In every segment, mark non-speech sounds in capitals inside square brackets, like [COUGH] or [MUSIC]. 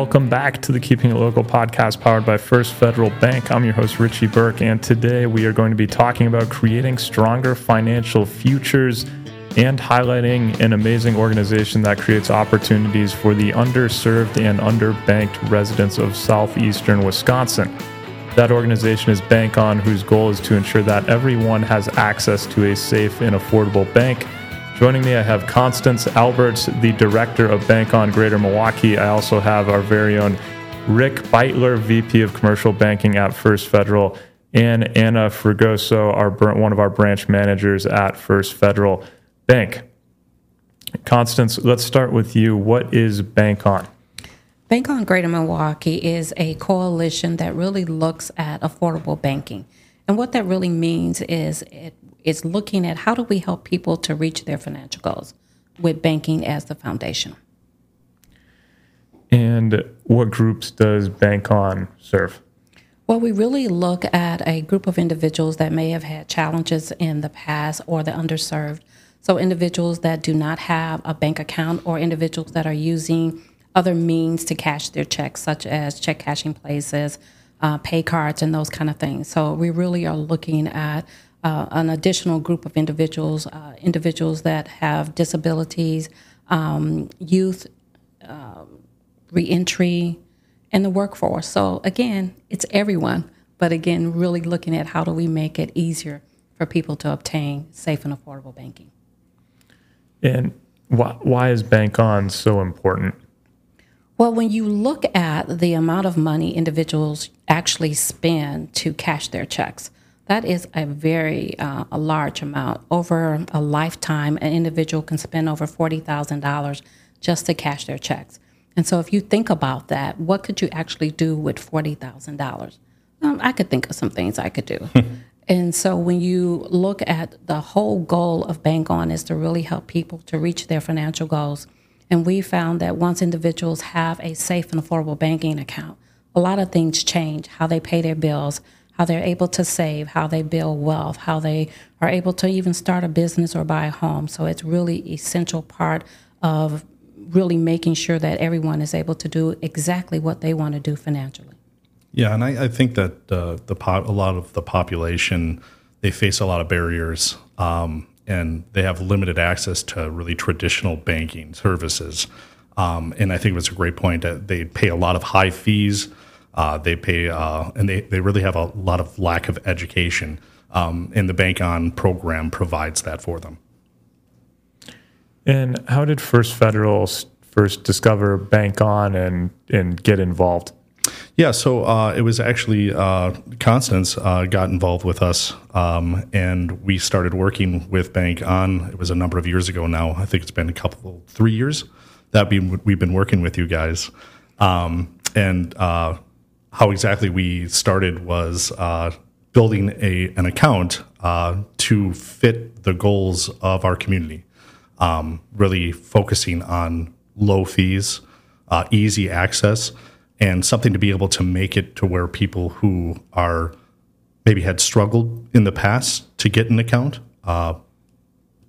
welcome back to the Keeping It Local podcast powered by First Federal Bank. I'm your host, Richie Burke, and today we are going to be talking about creating stronger financial futures and highlighting an amazing organization that creates opportunities for the underserved and underbanked residents of southeastern Wisconsin. That organization is Bank On, whose goal is to ensure that everyone has access to a safe and affordable bank Joining me, I have Constance Alberts, the director of Bank on Greater Milwaukee. I also have our very own Rick Beutler, VP of Commercial Banking at First Federal, and Anna Fragoso, our one of our branch managers at First Federal Bank. Constance, let's start with you. What is Bank On? Bank on Greater Milwaukee is a coalition that really looks at affordable banking. And what that really means is it is looking at how do we help people to reach their financial goals with banking as the foundation. And what groups does Bank On serve? Well, we really look at a group of individuals that may have had challenges in the past or the underserved. So, individuals that do not have a bank account or individuals that are using other means to cash their checks, such as check cashing places, uh, pay cards, and those kind of things. So, we really are looking at uh, an additional group of individuals, uh, individuals that have disabilities, um, youth, uh, reentry, and the workforce. So again, it's everyone, but again, really looking at how do we make it easier for people to obtain safe and affordable banking. And why, why is Bank On so important? Well, when you look at the amount of money individuals actually spend to cash their checks, that is a very uh, a large amount. Over a lifetime, an individual can spend over forty thousand dollars just to cash their checks. And so, if you think about that, what could you actually do with forty thousand um, dollars? I could think of some things I could do. [LAUGHS] and so, when you look at the whole goal of Bank On is to really help people to reach their financial goals. And we found that once individuals have a safe and affordable banking account, a lot of things change how they pay their bills, how they're able to save, how they build wealth, how they are able to even start a business or buy a home. So it's really essential part of really making sure that everyone is able to do exactly what they want to do financially. Yeah, and I, I think that uh, the po- a lot of the population they face a lot of barriers, um, and they have limited access to really traditional banking services. Um, and I think it was a great point that they pay a lot of high fees uh, they pay, uh, and they, they really have a lot of lack of education. Um, and the Bank On program provides that for them. And how did First Federal first discover Bank On and, and get involved? Yeah, so uh, it was actually uh, Constance uh, got involved with us, um, and we started working with Bank On. It was a number of years ago now. I think it's been a couple, three years that we, we've been working with you guys. Um, and uh, how exactly we started was uh, building a an account uh, to fit the goals of our community. Um, really focusing on low fees, uh, easy access, and something to be able to make it to where people who are maybe had struggled in the past to get an account, uh,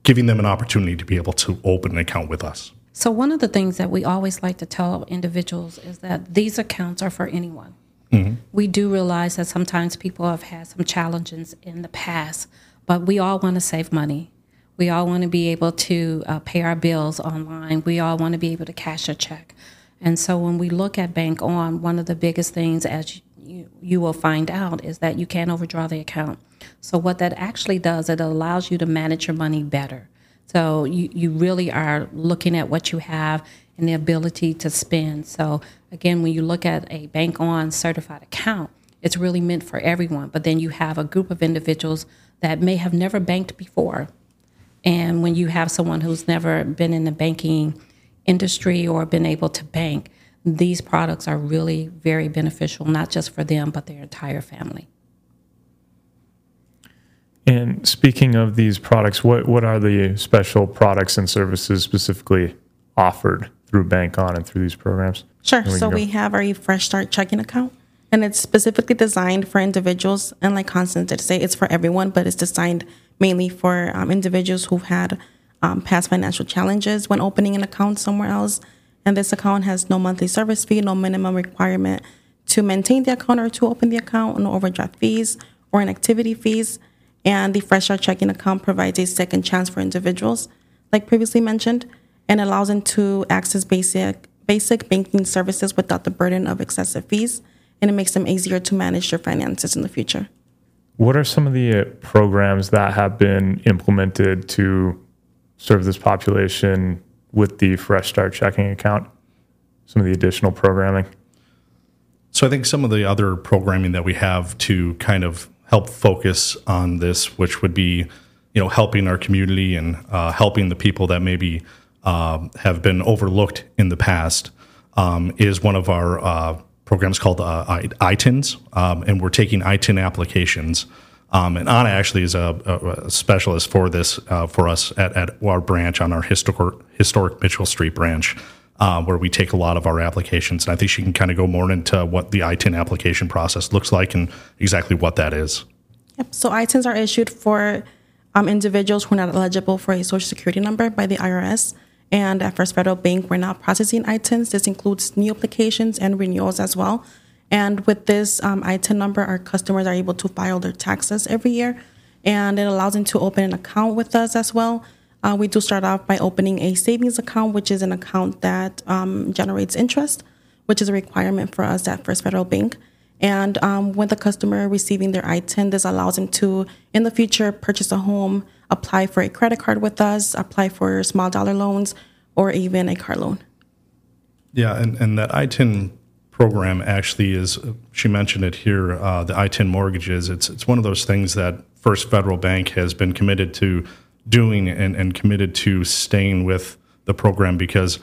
giving them an opportunity to be able to open an account with us. So, one of the things that we always like to tell individuals is that these accounts are for anyone. Mm-hmm. We do realize that sometimes people have had some challenges in the past, but we all want to save money. We all want to be able to uh, pay our bills online. We all want to be able to cash a check. And so when we look at Bank On, one of the biggest things, as you, you will find out, is that you can't overdraw the account. So what that actually does, it allows you to manage your money better. So you, you really are looking at what you have and the ability to spend. So again, when you look at a bank on certified account, it's really meant for everyone. But then you have a group of individuals that may have never banked before. And when you have someone who's never been in the banking industry or been able to bank, these products are really very beneficial, not just for them, but their entire family. And speaking of these products, what, what are the special products and services specifically offered through Bank On and through these programs? Sure. We so we have our Fresh Start checking account, and it's specifically designed for individuals. And like Constance did say, it's for everyone, but it's designed mainly for um, individuals who've had um, past financial challenges when opening an account somewhere else. And this account has no monthly service fee, no minimum requirement to maintain the account or to open the account, no overdraft fees or inactivity fees. And the Fresh Start checking account provides a second chance for individuals, like previously mentioned, and allows them to access basic basic banking services without the burden of excessive fees, and it makes them easier to manage their finances in the future. What are some of the uh, programs that have been implemented to serve this population with the Fresh Start checking account? Some of the additional programming? So I think some of the other programming that we have to kind of help focus on this, which would be, you know, helping our community and uh, helping the people that maybe uh, have been overlooked in the past, um, is one of our uh, programs called uh, ITINs, um, and we're taking ITIN applications. Um, and Anna actually is a, a specialist for this uh, for us at, at, our branch on our historic, historic Mitchell Street branch, uh, where we take a lot of our applications. And I think she can kind of go more into what the ITIN application process looks like and exactly what that is. Yep. So ITINs are issued for um, individuals who are not eligible for a social security number by the IRS. And at First Federal Bank, we're now processing ITINs. This includes new applications and renewals as well. And with this um, ITIN number, our customers are able to file their taxes every year, and it allows them to open an account with us as well. Uh, we do start off by opening a savings account, which is an account that um, generates interest, which is a requirement for us at First Federal Bank. And um, when the customer receiving their ITIN, this allows them to, in the future, purchase a home, apply for a credit card with us, apply for small dollar loans, or even a car loan. Yeah, and, and that ITIN program actually is, she mentioned it here, uh, the ITIN mortgages. It's, it's one of those things that First Federal Bank has been committed to doing and, and committed to staying with the program because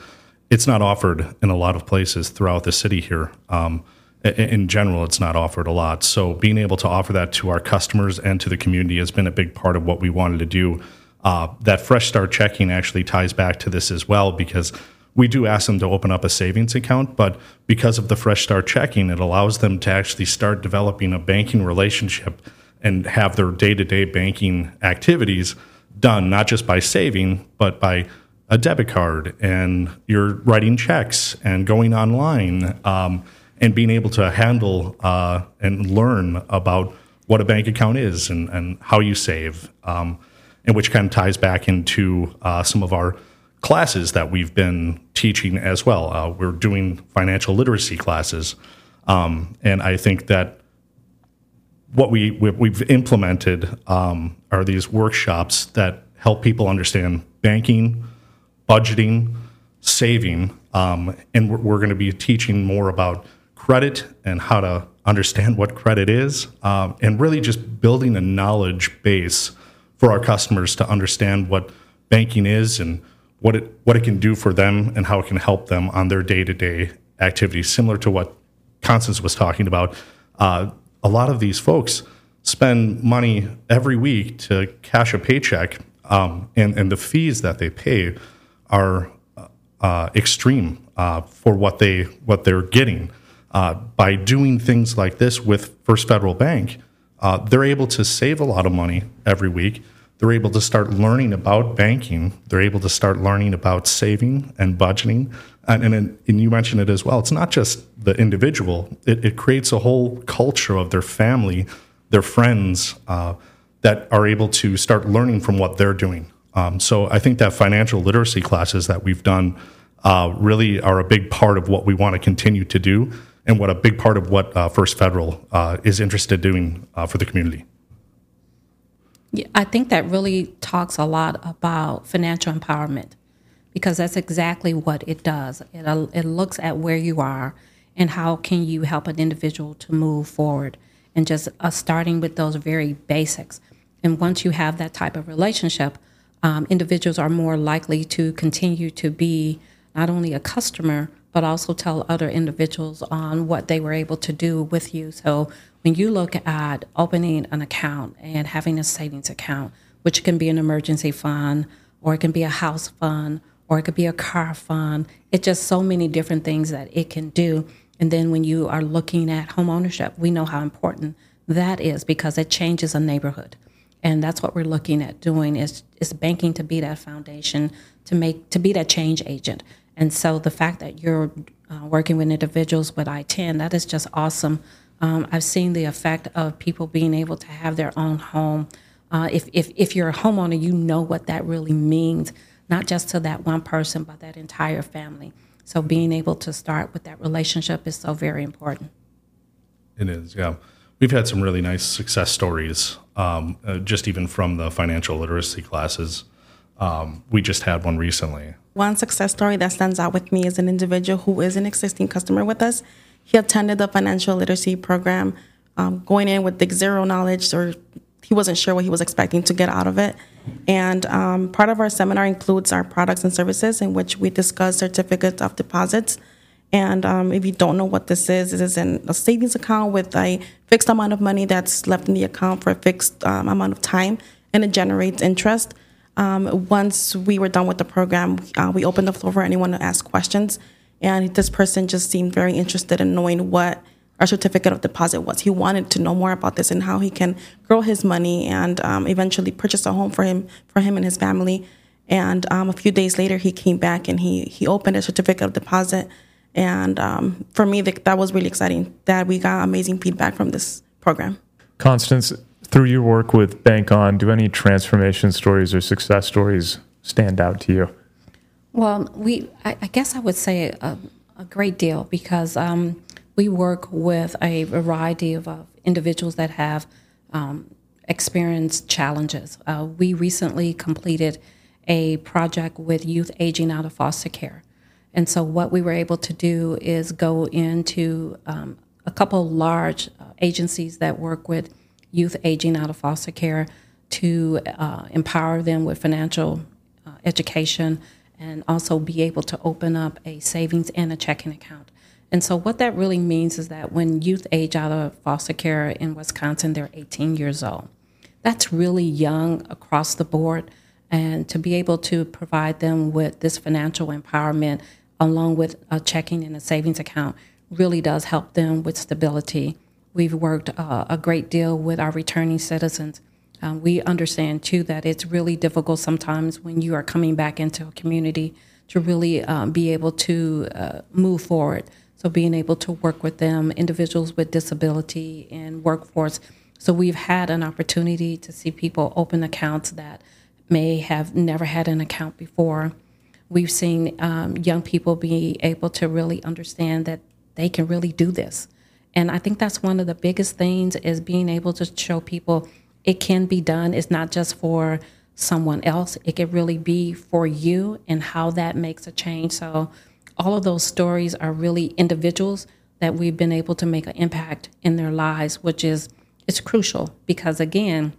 it's not offered in a lot of places throughout the city here. Um, in general, it's not offered a lot. So being able to offer that to our customers and to the community has been a big part of what we wanted to do. Uh, that Fresh Start checking actually ties back to this as well because we do ask them to open up a savings account, but because of the Fresh Start checking, it allows them to actually start developing a banking relationship and have their day to day banking activities done not just by saving, but by a debit card and you're writing checks and going online. Um, and being able to handle uh, and learn about what a bank account is and, and how you save, um, and which kind of ties back into uh, some of our classes that we've been teaching as well. Uh, we're doing financial literacy classes, um, and I think that what we we've implemented um, are these workshops that help people understand banking, budgeting, saving, um, and we're, we're going to be teaching more about credit and how to understand what credit is, um, and really just building a knowledge base for our customers to understand what banking is and what it what it can do for them and how it can help them on their day to day activities. Similar to what Constance was talking about, uh, a lot of these folks spend money every week to cash a paycheck, um, and and the fees that they pay are uh, extreme uh, for what they what they're getting. Uh, by doing things like this with First Federal Bank, uh, they're able to save a lot of money every week. They're able to start learning about banking. They're able to start learning about saving and budgeting. And, and, and you mentioned it as well. It's not just the individual, it, it creates a whole culture of their family, their friends uh, that are able to start learning from what they're doing. Um, so I think that financial literacy classes that we've done uh, really are a big part of what we want to continue to do and what a big part of what uh, First Federal uh, is interested in doing uh, for the community. Yeah, I think that really talks a lot about financial empowerment because that's exactly what it does. It, uh, it looks at where you are and how can you help an individual to move forward and just uh, starting with those very basics. And once you have that type of relationship, um, individuals are more likely to continue to be not only a customer, but also tell other individuals on what they were able to do with you. So when you look at opening an account and having a savings account, which can be an emergency fund, or it can be a house fund, or it could be a car fund, it's just so many different things that it can do. And then when you are looking at home ownership, we know how important that is because it changes a neighborhood. And that's what we're looking at doing is, is banking to be that foundation to make to be that change agent And so the fact that you're uh, working with individuals with ITIN, that is just awesome. Um, I've seen the effect of people being able to have their own home. Uh, if, if, if you're a homeowner, you know what that really means, not just to that one person, but that entire family. So being able to start with that relationship is so very important. It is, yeah. We've had some really nice success stories, um, uh, just even from the financial literacy classes. Um, we just had one recently. One success story that stands out with me is an individual who is an existing customer with us. He attended the financial literacy program, um, going in with the zero knowledge, or he wasn't sure what he was expecting to get out of it. And um, part of our seminar includes our products and services, in which we discuss certificates of deposits. And um, if you don't know what this is, it is a savings account with a fixed amount of money that's left in the account for a fixed um, amount of time, and it generates interest. Um, once we were done with the program, uh, we opened the floor for anyone to ask questions. And this person just seemed very interested in knowing what our certificate of deposit was. He wanted to know more about this and how he can grow his money and um, eventually purchase a home for him, for him and his family. And um, a few days later, he came back and he he opened a certificate of deposit. And um, for me, that was really exciting. That we got amazing feedback from this program. Constance, through your work with Bank On, do any transformation stories or success stories stand out to you? Well, we I, I guess I would say a, a great deal because um, we work with a variety of uh, individuals that have um, experienced challenges. Uh, we recently completed a project with youth aging out of foster care. And so, what we were able to do is go into um, a couple large uh, agencies that work with youth aging out of foster care to uh, empower them with financial uh, education and also be able to open up a savings and a checking account. And so, what that really means is that when youth age out of foster care in Wisconsin, they're 18 years old. That's really young across the board. And to be able to provide them with this financial empowerment along with a checking and a savings account really does help them with stability We've worked uh, a great deal with our returning citizens. Um, we understand too that it's really difficult sometimes when you are coming back into a community to really um, be able to uh, move forward. So, being able to work with them, individuals with disability and workforce. So, we've had an opportunity to see people open accounts that may have never had an account before. We've seen um, young people be able to really understand that they can really do this and I think that's one of the biggest things is being able to show people it can be done. It's not just for someone else. It can really be for you and how that makes a change. So all of those stories are really individuals that we've been able to make an impact in their lives, which is it's crucial because again,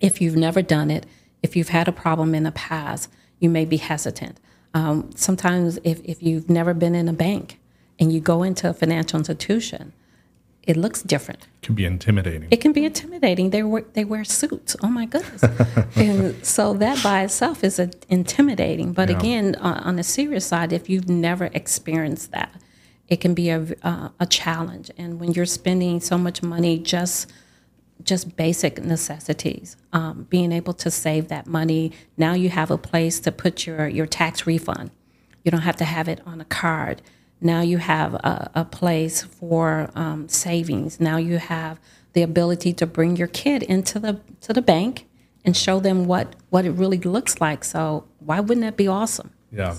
if you've never done it, if you've had a problem in the past, you may be hesitant. Um, sometimes if, if you've never been in a bank and you go into a financial institution, it looks different. It can be intimidating. It can be intimidating. They wear they wear suits. Oh my goodness! [LAUGHS] and so that by itself is a, intimidating. But yeah. again, uh, on the serious side, if you've never experienced that, it can be a uh, a challenge. And when you're spending so much money just just basic necessities, um, being able to save that money. Now you have a place to put your your tax refund. You don't have to have it on a card now you have a, a place for um, savings. Now you have the ability to bring your kid into the to the bank and show them what what it really looks like. So why wouldn't that be awesome? Yeah,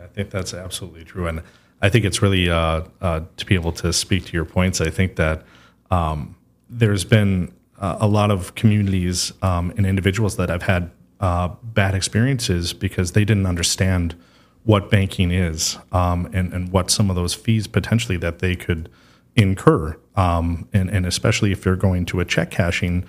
I think that's absolutely true, and I think it's really uh, uh, to be able to speak to your points. I think that um, there's been uh, a lot of communities um, and individuals that have had uh, bad experiences because they didn't understand what banking is um, and, and what some of those fees potentially that they could incur. Um, and, and especially if you're going to a check cashing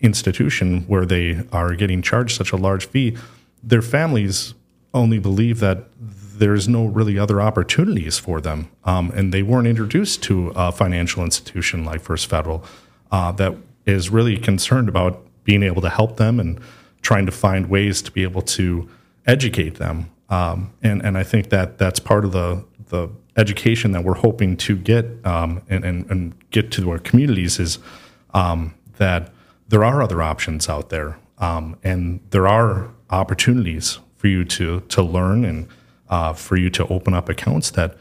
institution where they are getting charged such a large fee, their families only believe that there's no really other opportunities for them. Um, and they weren't introduced to a financial institution like First Federal uh, that is really concerned about being able to help them and trying to find ways to be able to educate them um, and and I think that that's part of the the education that we're hoping to get um, and, and, and get to our communities is um, that there are other options out there, um, and there are opportunities for you to to learn and uh, for you to open up accounts that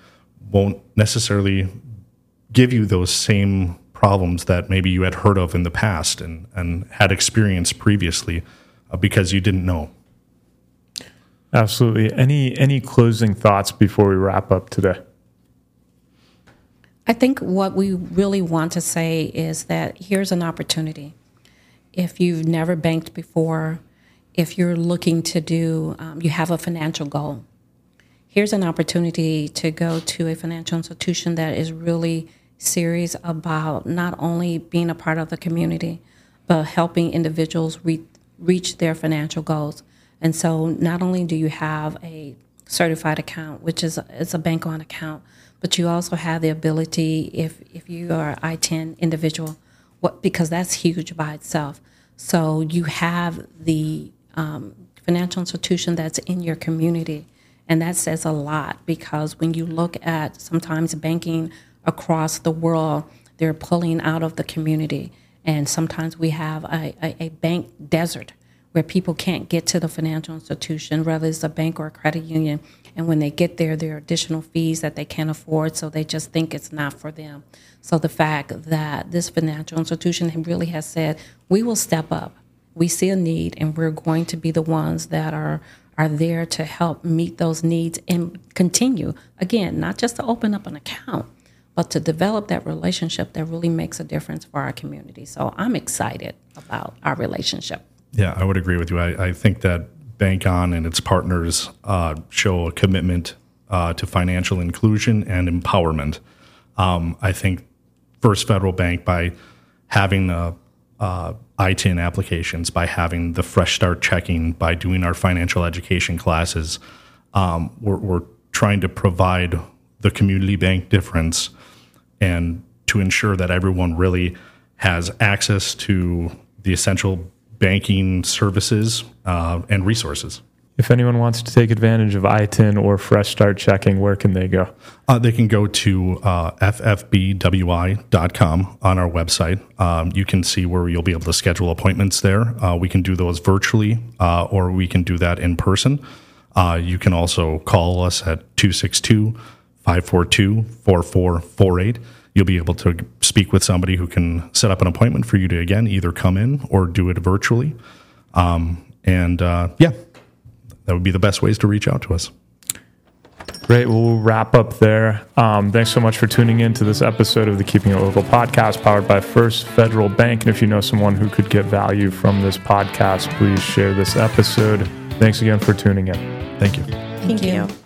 won't necessarily give you those same problems that maybe you had heard of in the past and, and had experienced previously uh, because you didn't know. Absolutely. Any any closing thoughts before we wrap up today? I think what we really want to say is that here's an opportunity. If you've never banked before, if you're looking to do, um, you have a financial goal, here's an opportunity to go to a financial institution that is really serious about not only being a part of the community, but helping individuals re- reach their financial goals. And so, not only do you have a certified account, which is is a bank on account, but you also have the ability, if if you are an ITIN individual, what because that's huge by itself. So you have the um, financial institution that's in your community, and that says a lot because when you look at sometimes banking across the world, they're pulling out of the community, and sometimes we have a, a, a bank desert where people can't get to the financial institution, whether it's a bank or a credit union. And when they get there, there are additional fees that they can't afford, so they just think it's not for them. So the fact that this financial institution really has said, we will step up. We see a need, and we're going to be the ones that are are there to help meet those needs and continue. Again, not just to open up an account, but to develop that relationship that really makes a difference for our community. So I'm excited about our relationship. Yeah, I would agree with you. I, I think that Bank On and its partners uh, show a commitment uh, to financial inclusion and empowerment. Um, I think First Federal Bank, by having the uh, ITIN applications, by having the Fresh Start checking, by doing our financial education classes, um, we're, we're trying to provide the community bank difference and to ensure that everyone really has access to the essential banking services uh, and resources. If anyone wants to take advantage of ITIN or Fresh Start checking, where can they go? Uh, they can go to uh, ffbwi.com on our website. Um, you can see where you'll be able to schedule appointments there. Uh, we can do those virtually uh, or we can do that in person. Uh, you can also call us at 262 542 4448 you'll be able to speak with somebody who can set up an appointment for you to again either come in or do it virtually. Um, and uh, yeah, that would be the best ways to reach out to us. Great. Well, we'll wrap up there. Um, thanks so much for tuning in to this episode of the Keeping It Local podcast powered by First Federal Bank. And if you know someone who could get value from this podcast, please share this episode. Thanks again for tuning in. Thank you. Thank, Thank you. you.